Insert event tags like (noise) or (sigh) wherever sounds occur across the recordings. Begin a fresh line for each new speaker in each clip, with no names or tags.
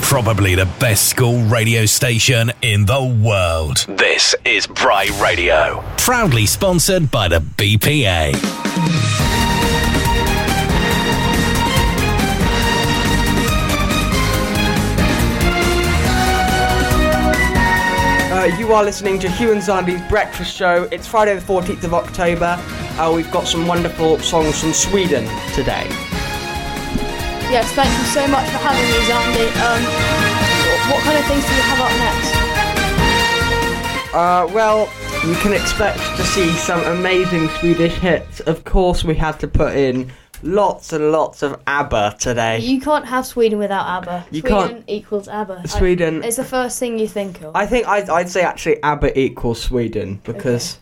Probably the best school radio station in the world. This is Bry Radio. Proudly sponsored by the BPA.
Uh, you are listening to Huw and Xandi's Breakfast Show. It's Friday the 14th of October. Uh, we've got some wonderful songs from Sweden today.
Yes, thank you so much for having me, Xandi. Um, what, kind of things do you have up next?
Uh, well, you can expect to see some amazing Swedish hits. Of course, we had to put in lots and lots of ABBA today.
You can't have Sweden without ABBA.
You
Sweden
can't-
equals ABBA. I-
Sweden-
it's the first thing you think of.
I think I'd, I'd say actually ABBA equals Sweden because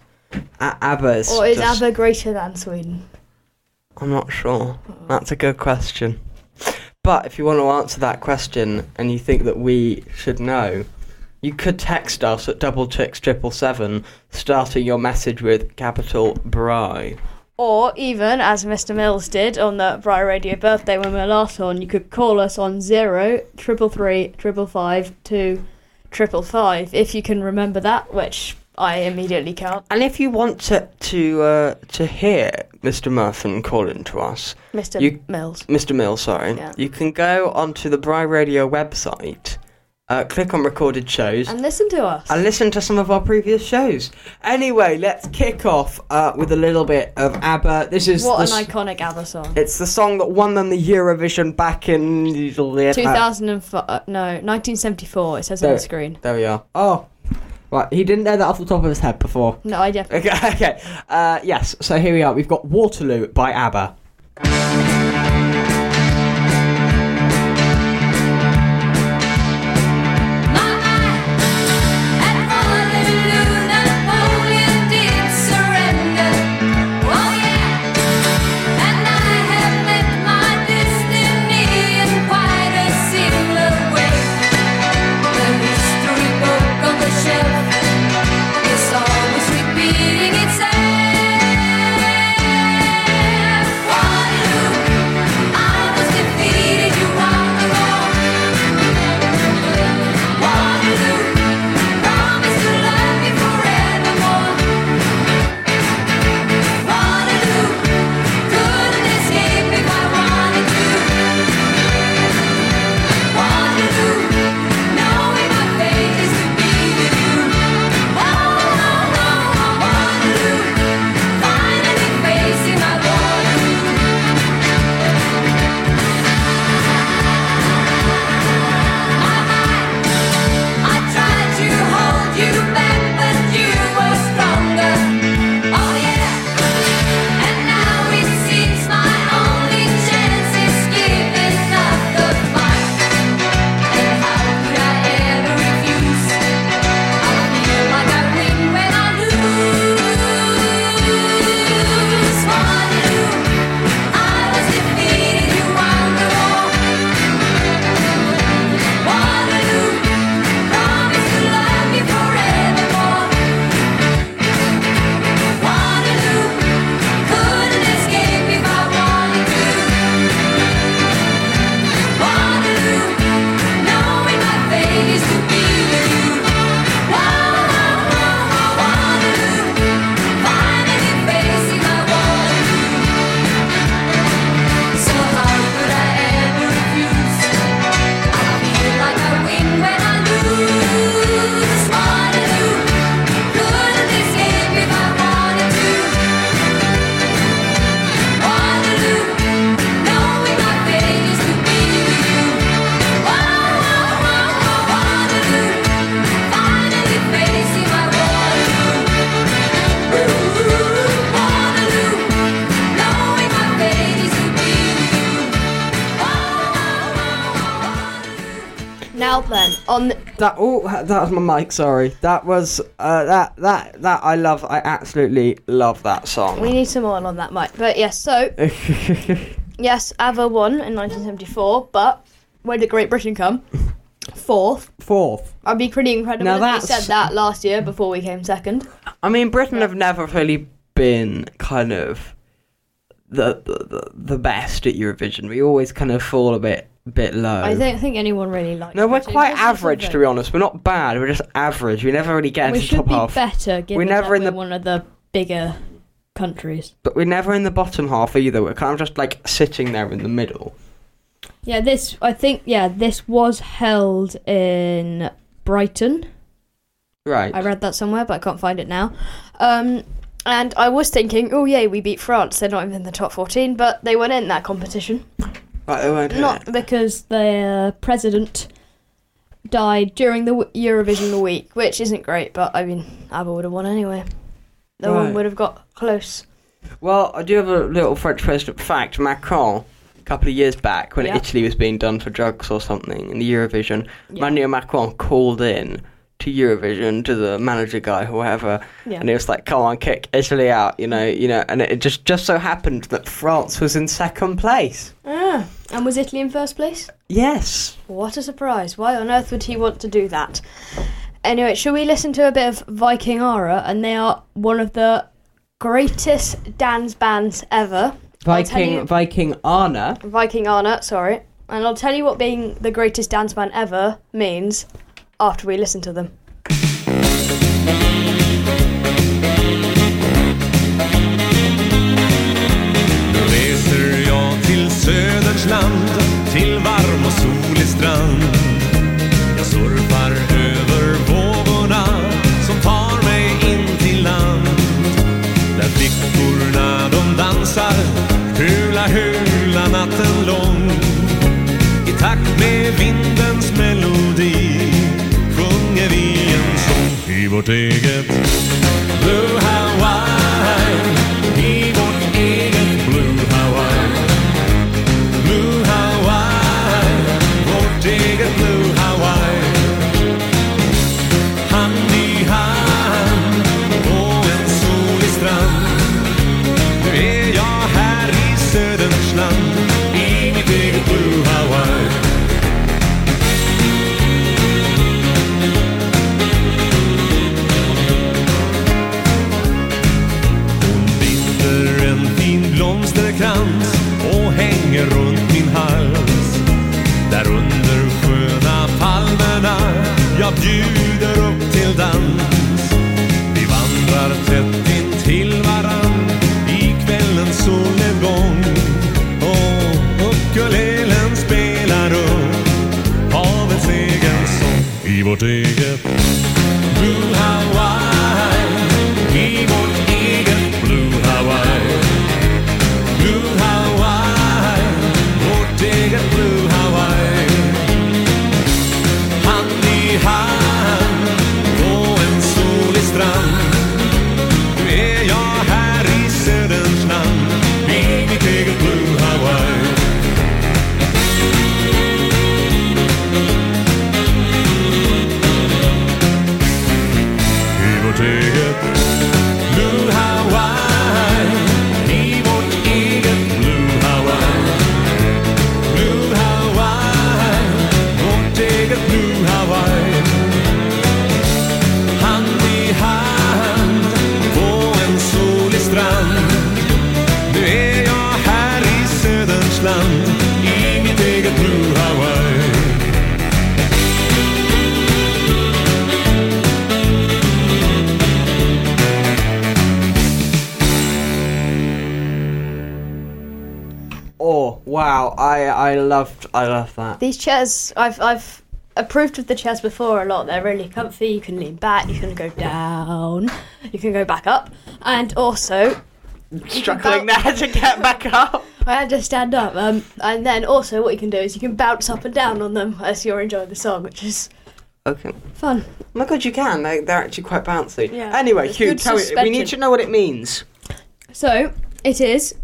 A- ABBA is.
or is
just-
ABBA greater than Sweden?
I'm not sure. That's a good question. But if you want to answer that question and you think that we should know, you could text us at double triple seven, starting your message with capital Bry.
Or even, as Mr. Mills did on the Bright Radio birthday when we were last on, you could call us on zero triple three triple five two triple five if you can remember that, which I immediately can't.
And if you want to to uh, to hear Mr. Murphin calling to us,
Mr.
You-
Mills.
Mr. Mills, sorry,
Yeah.
you can go onto the Bry Radio website, uh, click on recorded shows,
And listen to us.
and listen to some of our previous shows. Anyway, let's kick off uh, with a little bit of ABBA. This is
what an
s-
iconic ABBA song.
It's the song that won them the Eurovision back in uh,
2005, uh, no, 1974, it says on the screen.
There we are. Oh, right. He didn't know that off the top of his head before.
No, I definitely.
Okay. (laughs) Okay. Uh, yes. So here we are. We've got Waterloo by ABBA. That oh, that was my mic. Sorry. That was uh, that that that I love. I absolutely love that song.
we need some more on that mic. But yes, so (laughs) yes, ABBA won in 1974, but where did Great Britain come? Fourth.
Fourth.
I'd be pretty incredible
Now
if we said that last year before we came second.
I mean, Britain have never really been kind of the, the the best at Eurovision. We always kind of fall a bit
bit low.
I don't think anyone really likes.
no, we're quite average to be honest. We're not bad. We're just average. We never really get
We
into the top
be
half.
better. Given
we're
never
in the-
one of the bigger countries.
But we're never in the bottom half either. We're kind of just like sitting there in the middle.
Yeah, this I think yeah this was held in Brighton.
Right.
I read that somewhere, but I can't find it now. Um, and I was thinking, oh yay, we beat France. They're not even in the top fourteen, but they went in that competition.
Right, they do
Not
it.
because their uh, president died during the w- Eurovision week, which isn't great. But I mean, ABBA would have won anyway. No
Right.
one would have got close.
Well, I do have a little French president fact. Macron, a couple of years back, when
Yeah.
Italy was being done for drugs or something in the Eurovision,
Yeah.
Emmanuel Macron called in to Eurovision to the manager guy or whatever,
Yeah.
and he was like, "Come on, kick Italy out," you know, you know. And it just just so happened that France was in second place.
Ah, and was Italy in first place?
Yes.
What a surprise! Why on earth would he want to do that? Anyway, shall we listen to a bit of Viking Ara? And they are one of the greatest dance bands ever.
Viking
you-
Viking Anna.
Viking Arna, sorry. And I'll tell you what being the greatest dance band ever means after we listen to them.
Då reser jag till Söderns land Till varm och solig strand. Jag surfar över vågorna Som tar mig in till land. Där flickorna de dansar Hula hula natten lång. I takt med vindens
téged.
These chairs, I've I've approved of the chairs before a lot. They're really comfy. You can lean back. You can go down. You can go back up. And also,
Struggling there to get (laughs) back up.
I had to stand up. Um, and then also, what you can do is you can bounce up and down on them as you're enjoying the song, which is
Okay.
fun.
Oh my god, you can. They, they're actually quite bouncy.
Yeah.
Anyway,
It's
Huw,
good
tell me. We
suspension.
need to know what it means.
So it is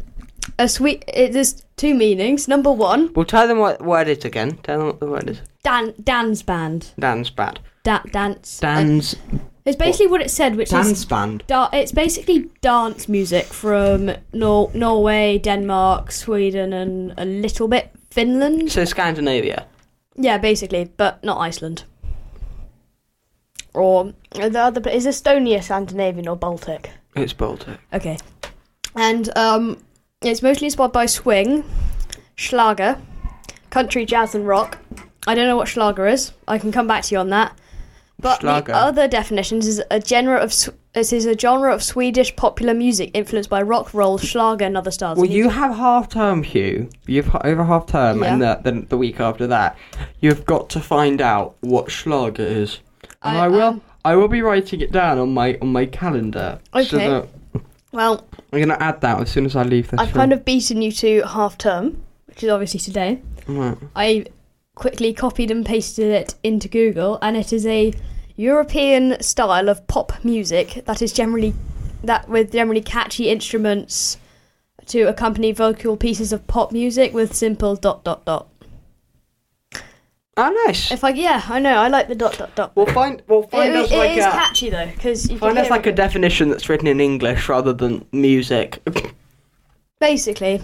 a sweet. It is two meanings. Number one,
We'll tell them what word it is again. Tell them what the word is.
dan dance band.
Dance band.
Da- dance.
Dance.
It's basically what it said, which is.
Dance band.
da- it's basically dance music from Nor- Norway, Denmark, Sweden, and a little bit Finland.
So Scandinavia.
Yeah, basically, but not Iceland. Or the other is Estonia Scandinavian or Baltic?
It's Baltic.
Okay, and um, it's mostly inspired by swing, schlager, country, jazz, and rock. I don't know what Schlager is. I can come back to you on that. But
Schlager.
the other definitions is a genre of Sw- it is a genre of Swedish popular music influenced by rock, roll, Schlager, and other styles.
Well, you have half term, Huw. You've h- over half term, and the, the the week after that, you've got to find out what Schlager is. And I,
I,
will.
um,
I will be writing it down on my on my calendar. So
Okay.
that
well,
I'm gonna add that as soon as I leave this
I've
room.
kind of beaten you to half term, which is obviously today.
Right.
I quickly copied and pasted it into Google, and it is a European style of pop music that is generally that with generally catchy instruments to accompany vocal pieces of pop music with simple dot dot dot.
Oh, nice.
If I yeah, I know I like the dot dot dot.
We'll find. We'll
It,
find us
it
like
is
a.
catchy though because you
Find
can
us
hear
like a definition that's written in English rather than music.
basically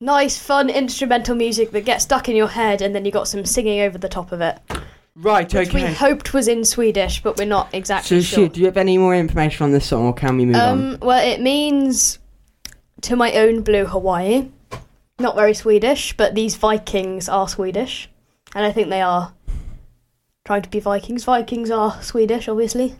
nice fun instrumental music that gets stuck in your head and then you got some singing over the top of it
right.
which we hoped was in swedish but we're not exactly
Shu,
sure
do you have any more information on this song, or can we move on?
um well it means to my own blue hawaii not very swedish but these vikings are swedish and i think they are trying to be vikings vikings are swedish obviously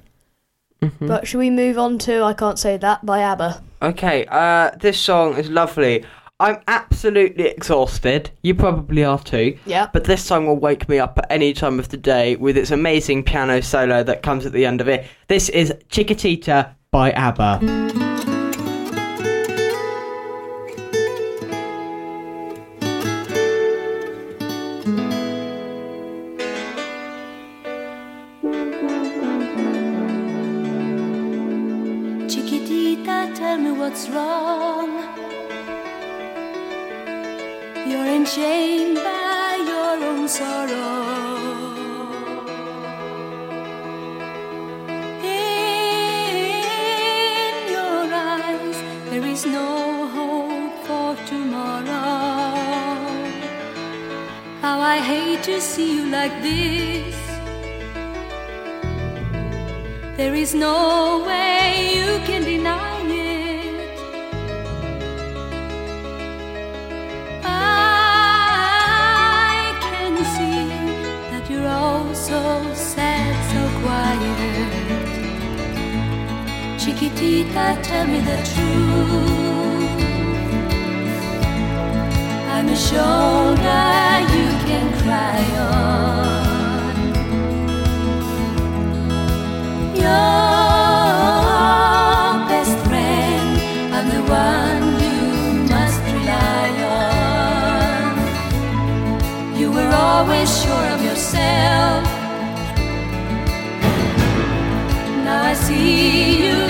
Mm-hmm.
but should we move on to i can't say that by abba
Okay, uh, this song is lovely. I'm absolutely exhausted. You probably are too.
yeah
But this song will wake me up at any time of the day with its amazing piano solo that comes at the end of it. This is Chiquitita by ABBA.
There is no hope for tomorrow. How I hate to see you like this. There is no way you can Chiquitita, tell me the truth. I'm a shoulder you can cry on. Your best friend, I'm the one you must rely on. You were always sure of yourself. Now I see you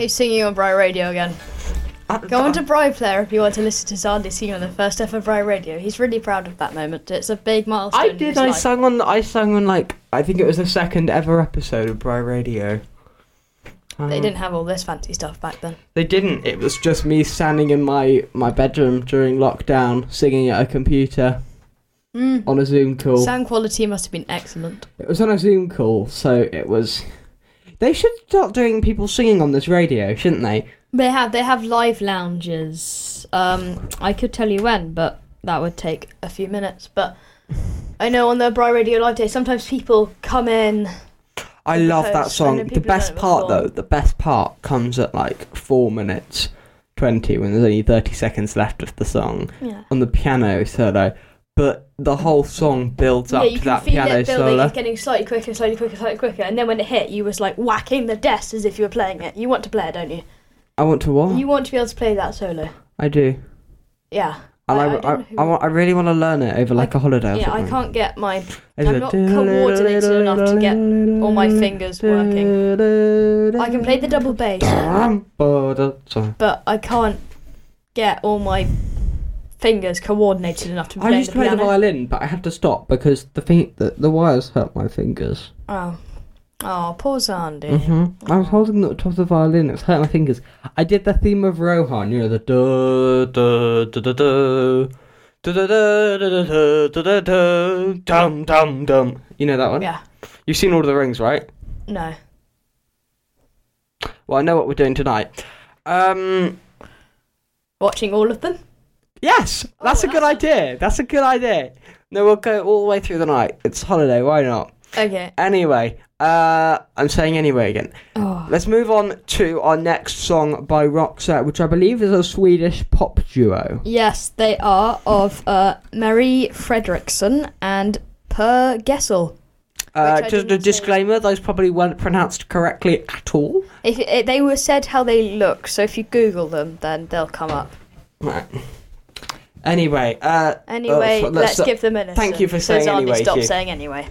He's singing on Bright Radio again.
Uh,
Go on to Bright Player if you want to listen to Xandi sing on the first ever Bright Radio. He's really proud of that moment. It's a big milestone.
I
in
did.
his
I
life.
sang on. I sang on like I think it was the second ever episode of Bright Radio.
They
Um,
didn't have all this fancy stuff back then.
They didn't. It was just me standing in my my bedroom during lockdown, singing at a computer
Mm.
on a Zoom call.
Sound quality must have been excellent.
It was on a Zoom call, so it was. They should start doing people singing on this radio, shouldn't they?
They have they have live lounges. Um, I could tell you when, but that would take a few minutes. But I know on the Bright Radio Live Day, sometimes people come in.
I love that song. The best part, though, the best part comes at like four minutes twenty when there's only thirty seconds left of the song
Yeah.
on the piano solo. But the whole song builds up
yeah,
to that
feel
piano
it building.
solo.
It's getting slightly quicker, slightly quicker, slightly quicker, and then when it hit, you was like whacking the desk as if you were playing it. You want to play it, don't you?
I want to what?
You want to be able to play that solo.
I do.
Yeah.
And I,
I- I
I, I, want, I really want to learn it over like a holiday or
Yeah, I can't get my.
Is
I'm not coordinated enough to get all my fingers working. I can play the double bass, but I can't get all my fingers coordinated enough to play
I
used
to play the
piano.
violin, but I had to stop because the thing, the, the wires hurt my fingers.
Oh, oh, poor Xandi.
hmm I was holding the top of the violin, it was hurting my fingers. I did the theme of Rohan, you know, the da da da da da. Da da da da da da da da dum dum dum. You know that one?
Yeah.
You've seen Lord of the Rings, right?
No.
Well, I know what we're doing tonight. Um,
Watching all of them.
Yes, that's a good
that's
idea. That's a good idea. No, we'll go all the way through the night. It's holiday, why not?
Okay.
Anyway, uh, I'm saying anyway again.
Oh.
Let's move on to our next song by Roxette, which I believe is a Swedish pop duo.
Yes, they are of uh, Mary Fredriksson and Per Gessle.
Uh, just a
didn't say.
disclaimer: those probably weren't pronounced correctly at all.
If it, they were said how they look, so if you Google them, then they'll come up.
Right. Anyway, uh,
Anyway,
uh,
let's,
uh,
give them a listen.
Thank you for
so
saying
Xandi
anyway.
Stop
Huw.
saying anyway.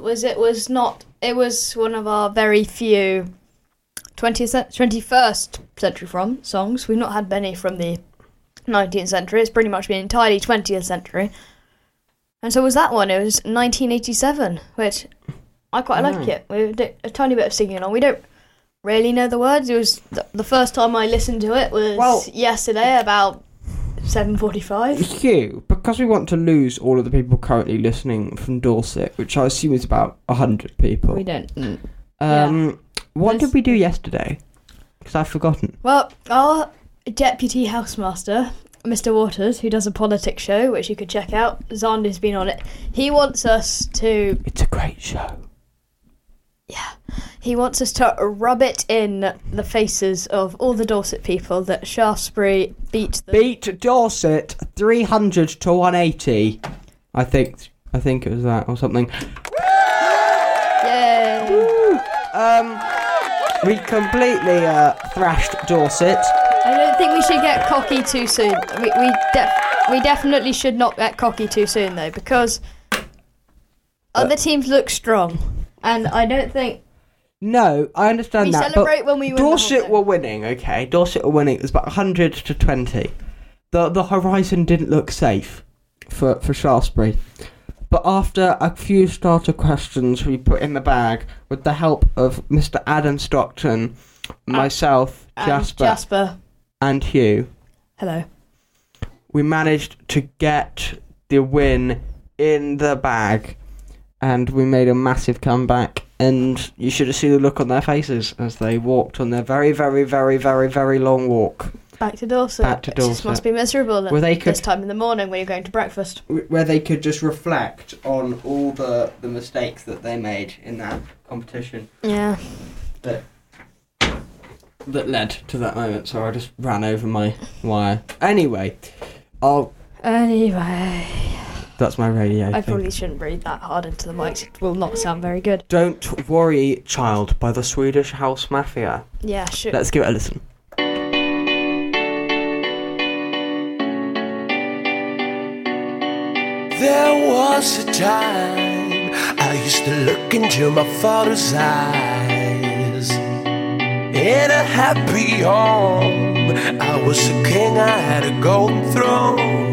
Was it was not. It was one of our very few 20th, 21st century from songs. We've not had many from the 19th century. It's pretty much been entirely 20th century. And so was that one. It was 1987, which I quite like mm. it. We did a tiny bit of singing along. We don't really know the words. It was the, the first time I listened to it was
Well-
yesterday about 7:45.
Huw, because we want to lose all of the people currently listening from Dorset, which I assume is about 100 people.
We don't. mm.
Um, what
There's-
did we do yesterday? Because I've forgotten.
Well, our deputy housemaster, Mr. Waters, who does a politics show, which you could check out, Zander's been on it. He wants us to,
It's a great show.
He wants us to rub it in the faces of all the Dorset people that Shaftesbury beat the.
Beat Dorset 300 to 180. I think I think it was that or something.
Yay!
Um, we completely uh, thrashed Dorset.
I don't think we should get cocky too soon. We we, we definitely should not get cocky too soon though, because other teams look strong, and I don't think
No, I understand
we
that.
celebrate
but
when we win. the whole
Dorset
thing.
were winning, okay. Dorset were winning. It was about 100 to 20. The the horizon didn't look safe for for Shaftesbury. But after a few starter questions we put in the bag with the help of Mr. Adam Stockton, myself,
And
Jasper,
Jasper.
and Hugh,
Hello.
we managed to get the win in the bag and we made a massive comeback and you should have seen the look on their faces as they walked on their very very very very very long walk
Back to Dorset.
Back to
It just must be miserable
Where they
this
could-
time in the morning when you're going to breakfast.
where they could just reflect on all the the mistakes that they made in that competition
Yeah.
that that led to that moment so i just ran over my wire anyway i'll
Anyway,
that's my radio
I
thing.
probably shouldn't breathe that hard into the mics. It will not sound very good.
don't worry child by the swedish house mafia
Yeah, sure.
let's give it a listen
There was a time I used to look into my father's eyes. In a happy home, I was a king, I had a golden throne.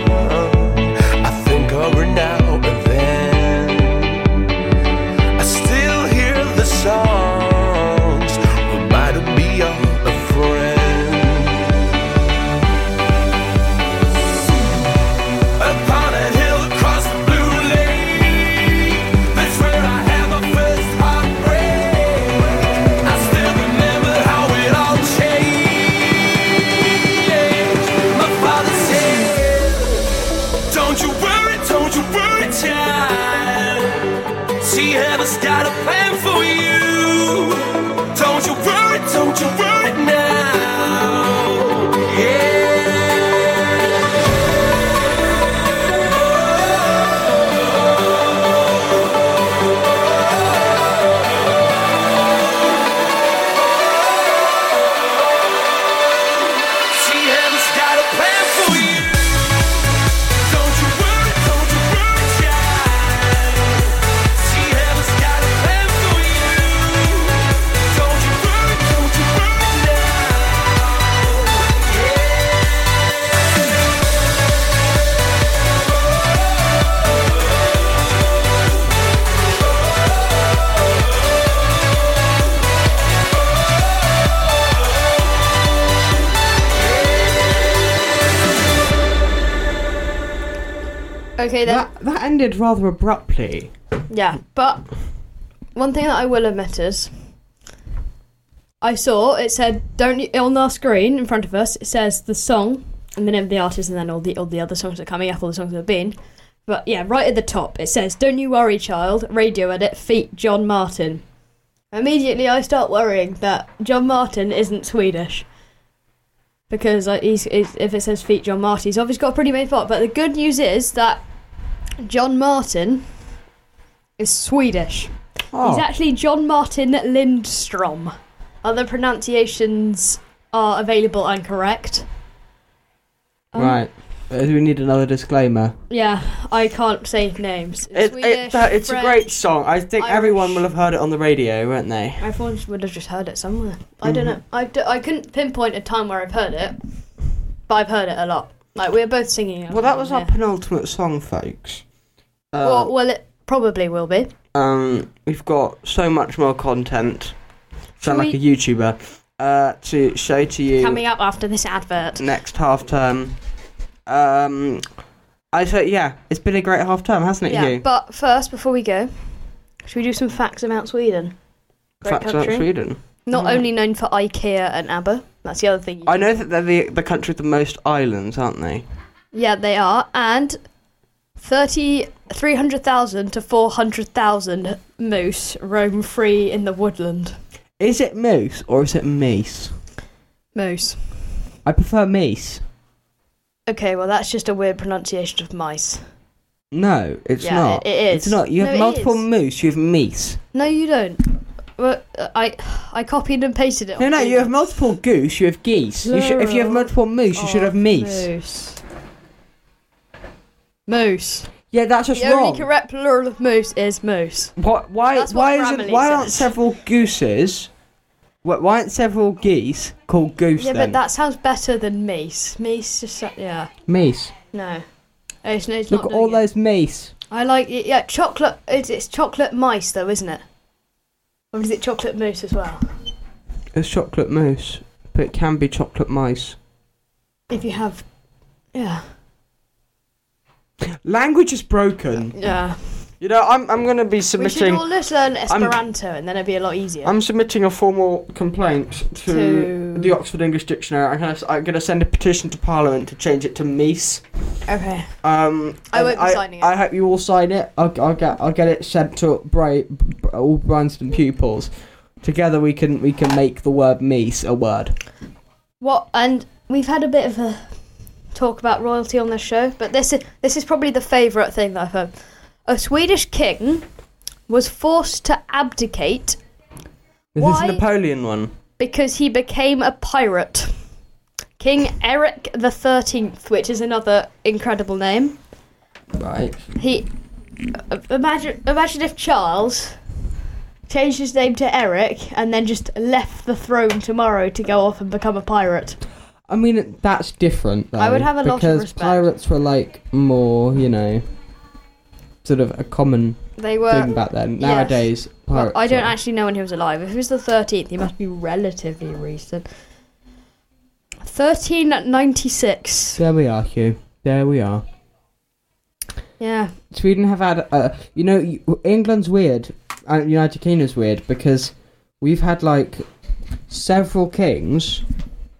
Okay then.
That that ended rather abruptly.
Yeah, but one thing that I will admit is I saw it said don't you, on our screen in front of us it says the song and the name of the artist and then all the all the other songs that are coming up, all the songs that have been. But yeah, right at the top it says "Don't you worry, child." Radio edit feat John Martin. Immediately, I start worrying that John Martin isn't Swedish because he's, he's, if it says feat John Martin, he's obviously got a pretty main part. But the good news is that John Martin is Swedish.
Oh,
He's actually John Martin Lindstrom. Other pronunciations are available and correct. Um,
right. Uh, we need another disclaimer?
Yeah, I can't say names.
It,
Swedish,
it, it's a great song. I think
Irish.
everyone will have heard it on the radio, won't they?
Everyone would have just heard it somewhere. I don't
Mm-hmm.
know. I, d- I couldn't pinpoint a time where I've heard it, but I've heard it a lot. Like we're both singing it.
Well, that was our
yeah.
penultimate song, folks. Uh,
well, well, it probably will be.
um, we've got so much more content. Sound
Shall
like a YouTuber. Uh, to show to you
Coming up after this advert.
next half term. Um, I say yeah, it's been a great half term, hasn't it,
Yeah,
Huw?
but first, before we go, should we do some facts about Sweden? Great
Facts about. Sweden.
Not
Mm.
only known for IKEA and ABBA. That's the other thing. you
I know that they're the the country with the most islands, aren't they?
Yeah, they are. And 30, 300,000 to 400,000 moose roam free in the woodland.
Is it moose or is it meese?
Moose.
I prefer meese.
Okay, well, that's just a weird pronunciation of mice.
No, it's
Yeah,
not.
it- it
It's not. You have
it
multiple moose. You have meese.
No, you don't. Well, I I copied and pasted it.
No, no. You have multiple goose. You have geese. You should, if you have multiple moose, you should oh, have
of
meese.
Moose. Moose.
Yeah, that's just
the
wrong.
only correct plural of moose is moose.
Why? Why?
That's what
Why isn't?
Grammarly
Why aren't
says.
several gooses? Why, why aren't several geese called goose
Yeah,
then?
but that sounds better than meese. Meese just sa- yeah.
meese.
No. Oh, it's, it's
Look
not
at all
doing it.
those meese.
I like it. Yeah, chocolate. It's, it's chocolate mice, though, isn't it? Or is it chocolate mousse as well?
It's chocolate mousse, but it can be chocolate mice.
If you have, yeah,
Language is broken.
yeah.
You know, I'm I'm going to be submitting.
We should all just learn Esperanto, and then it'd be a lot easier.
I'm submitting a formal complaint to,
To-
the Oxford English Dictionary. I'm going, to, I'm going to send a petition to Parliament to change it to meese.
okay.
Um,
I
and
won't be signing it.
I hope you all sign it. I'll, I'll get I'll get it sent to B- all Bryanston pupils. Together we can we can make the word meese a word.
What? And we've had a bit of a talk about royalty on this show, but this is this is probably the favourite thing that I've heard. A Swedish king was forced to abdicate
Is
Why-
this Napoleon one?
because he became a pirate. King Eric the Thirteenth, which is another incredible name.
Right.
He uh, imagine imagine if Charles changed his name to Eric and then just left the throne tomorrow to go off and become a pirate.
I mean that's different. Though,
I would have a lot of
because
respect.
pirates were like more, you know, sort of a common
They were.
thing back then.
yes.
Nowadays,
well,
pirates.
I don't
are-
actually know when he was alive. If he was the thirteenth, he must be relatively recent. Thirteen ninety six.
There we are, Huw. There we are.
Yeah.
Sweden have had, uh, you know, you- England's weird, and United Kingdom's weird because we've had like several kings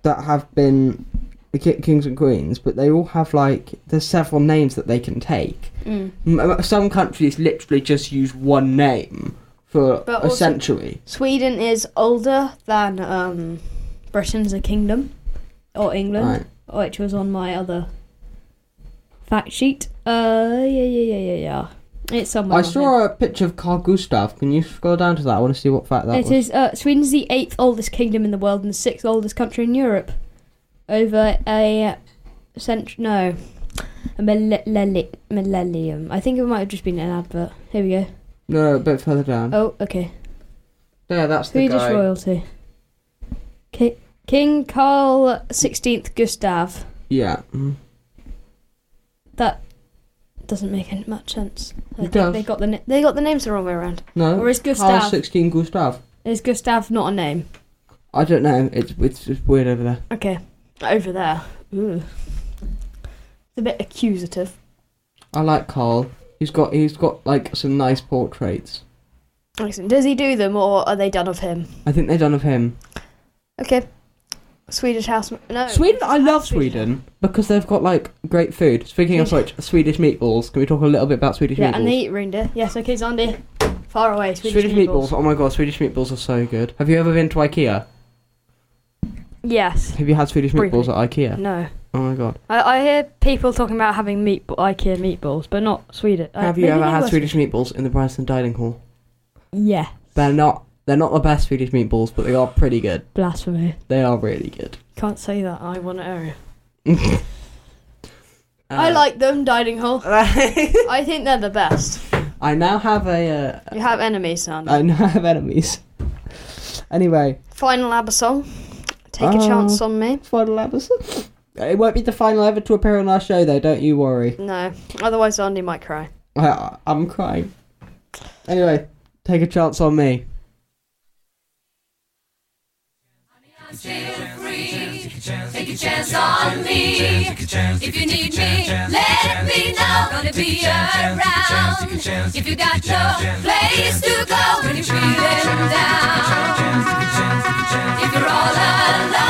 that have been the kings and queens, but they all have like there's several names that they can take.
Mm.
Uh, Some countries literally just use one name for
But
a century.
Sweden is older than um, Britain's a kingdom, or England, which was on my other fact sheet. Uh, yeah, yeah, yeah, yeah, yeah. It's somewhere.
I
on here.
saw a picture of Carl Gustav. Can you scroll down to that? I want to see what fact that
It
was.
is. Uh, Sweden's the eighth oldest kingdom in the world and the sixth oldest country in Europe. Over a cent. No, a millenni- millennium. I think it might have just been an advert. Here we go.
No, a bit further down.
Oh, okay.
There, that's the
Swedish
guy.
royalty. Ki- King Carl Sixteenth Gustav.
Yeah.
That doesn't make any much sense. I
It
think
does.
they got the na- they got the names the wrong way around.
No.
Or is
Carl
Gustav
16 Gustav.
is Gustav not a name?
I don't know. It's it's just weird over there.
Okay, over there. Ooh. It's a bit accusative.
I like Carl. He's got he's got like some nice portraits.
Excellent. Does he do them or are they done of him?
I think they're done of him.
Okay. Swedish house. No.
Sweden, I love Sweden because they've got like great food. Speaking of which, Swedish meatballs. Can we talk a little bit about Swedish
Yeah,
meatballs?
and they eat reindeer. Yes. Okay, Xandi. Far away. Swedish,
Swedish meatballs. Oh my god, Swedish meatballs are so good. Have you ever been to IKEA?
Yes.
Have you had Swedish meatballs
Briefly.
at IKEA?
No.
Oh my god.
I, I hear people talking about having meat IKEA meatballs, but not Sweden. Uh,
Have you
maybe
ever
they
had
were
Swedish meatballs in the Bryanston dining hall?
Yeah.
They're not. They're not the best Swedish meatballs, but they are pretty good.
Blasphemy.
They are really good.
Can't say that. I want to. (laughs)
Uh,
I like them, dining hall. (laughs) I think they're the best.
I now have a. Uh,
You have enemies, son.
I now have enemies. Anyway,
Final ABBA song. Take a
Oh.
chance on me.
final episode. It won't be the final ever to appear on our show, though. Don't you worry.
No. Otherwise, Andy might cry.
I, I'm crying. Anyway, take a chance on me.
Take a chance on me. If you need me, let me know. Gonna be around. If you got no place to go when you're feeling down. If you're all alone,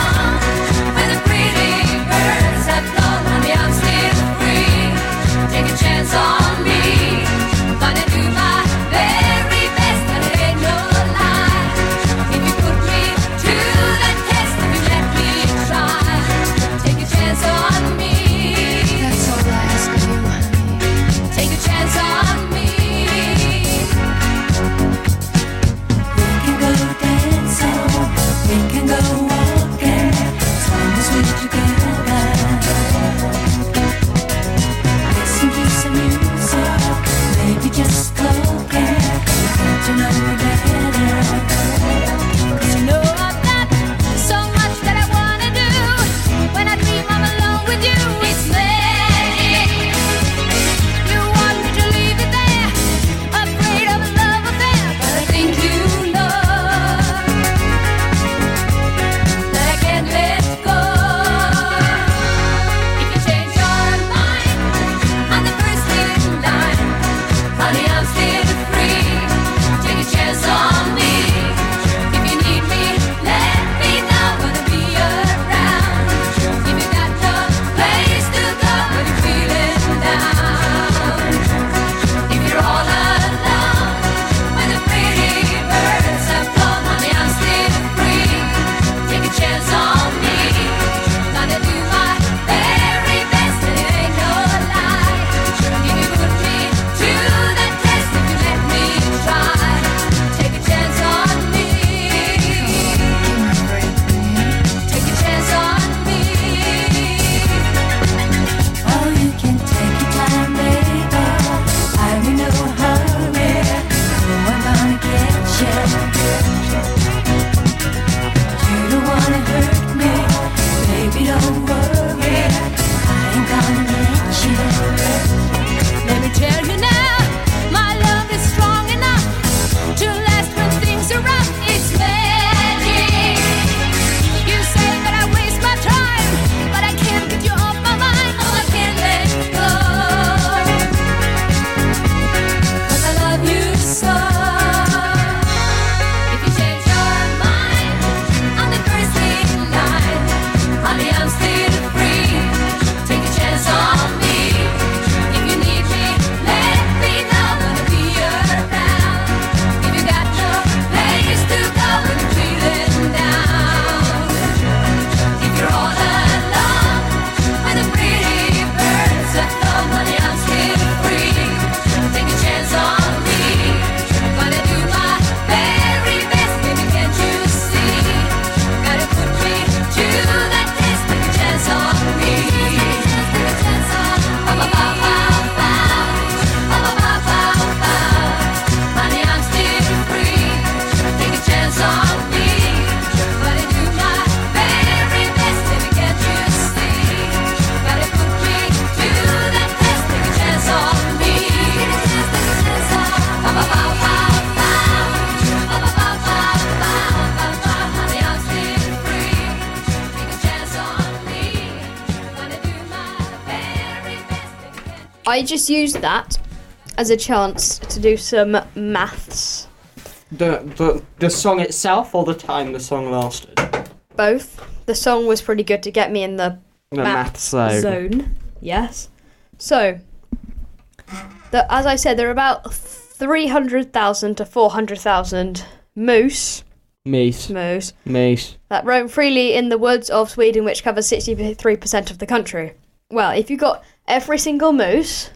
I just
used that as a chance to do some maths.
The, the the song itself or the time the song lasted?
Both. The song was pretty good to get me in the
The
Math
zone.
zone. Yes. So, the, as I said, there are about 300,000 to 400,000 moose,
Meese.
moose
Meese.
that roam freely in the woods of Sweden, which covers 63% of the country. Well, if you got every single moose,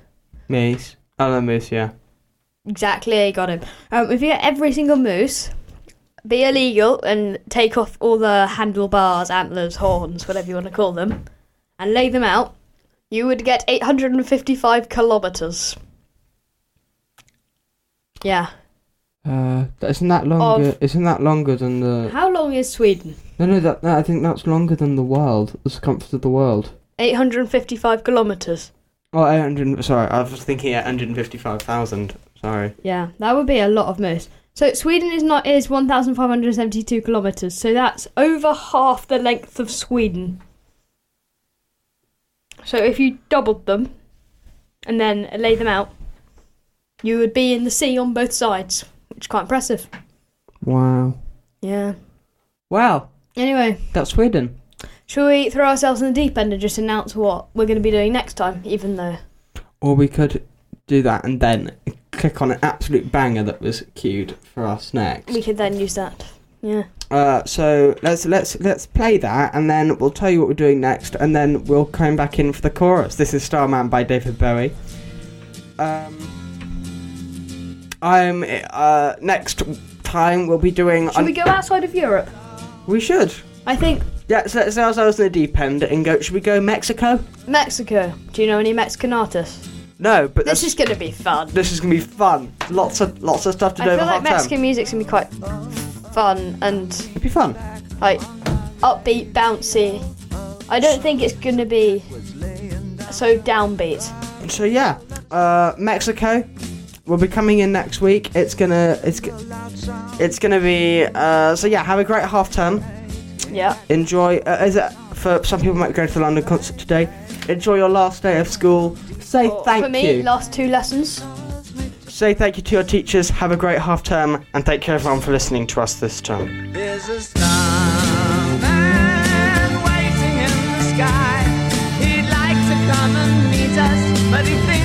Meese. Oh, no, Meese, yeah.
exactly, you got him. Um, if you get every single moose, be illegal and take off all the handlebars, antlers, horns, whatever you want to call them, and lay them out, you would get 855 kilometers. Yeah.
Uh, isn't that longer?
Of-
Isn't that longer than the?
How long is Sweden?
No, no, that, no, I think that's longer than the world. The circumference of the world.
855 kilometers.
Oh, 800. Sorry, I was thinking 855,000. Sorry.
Yeah, that would be a lot of moose. So Sweden is not is 1,572 kilometers. So that's over half the length of Sweden. So if you doubled them and then lay them out, you would be in the sea on both sides, which is quite impressive.
Wow.
Yeah.
Wow.
Anyway,
That's Sweden.
Shall we throw ourselves in the deep end and just announce what we're going to be doing next time? Even though
Or we could do that and then click on an absolute banger that was queued for us next.
we could then use that. Yeah.
Uh, so let's let's let's play that, and then we'll tell you what we're doing next, and then we'll come back in for the chorus. This is Starman by David Bowie. Um, I'm uh next time we'll be doing.
Should we go outside of Europe?
we should.
I think
Yeah, so let's ourselves in the deep end and go. Should we go Mexico?
Mexico. Do you know any Mexican artists?
No, but
This is going to be fun.
this is gonna be fun. Lots of lots of stuff to do.
I feel
over
like
half term.
Mexican music's going to be quite fun and
It'd be fun.
like upbeat, bouncy. I don't think it's going to be so downbeat.
So yeah, uh, Mexico will be coming in next week. It's gonna it's g- it's gonna be uh, so yeah. Have a great half term.
Yeah.
Enjoy. Uh, is it for some people might go to the London concert today? Enjoy your last day of school. Say thank
For me,
you.
last two lessons.
Say thank you to your teachers. Have a great half term, and thank you everyone for listening to us this term.
There's a starman waiting in the sky. He'd like to come and meet us, but he thinks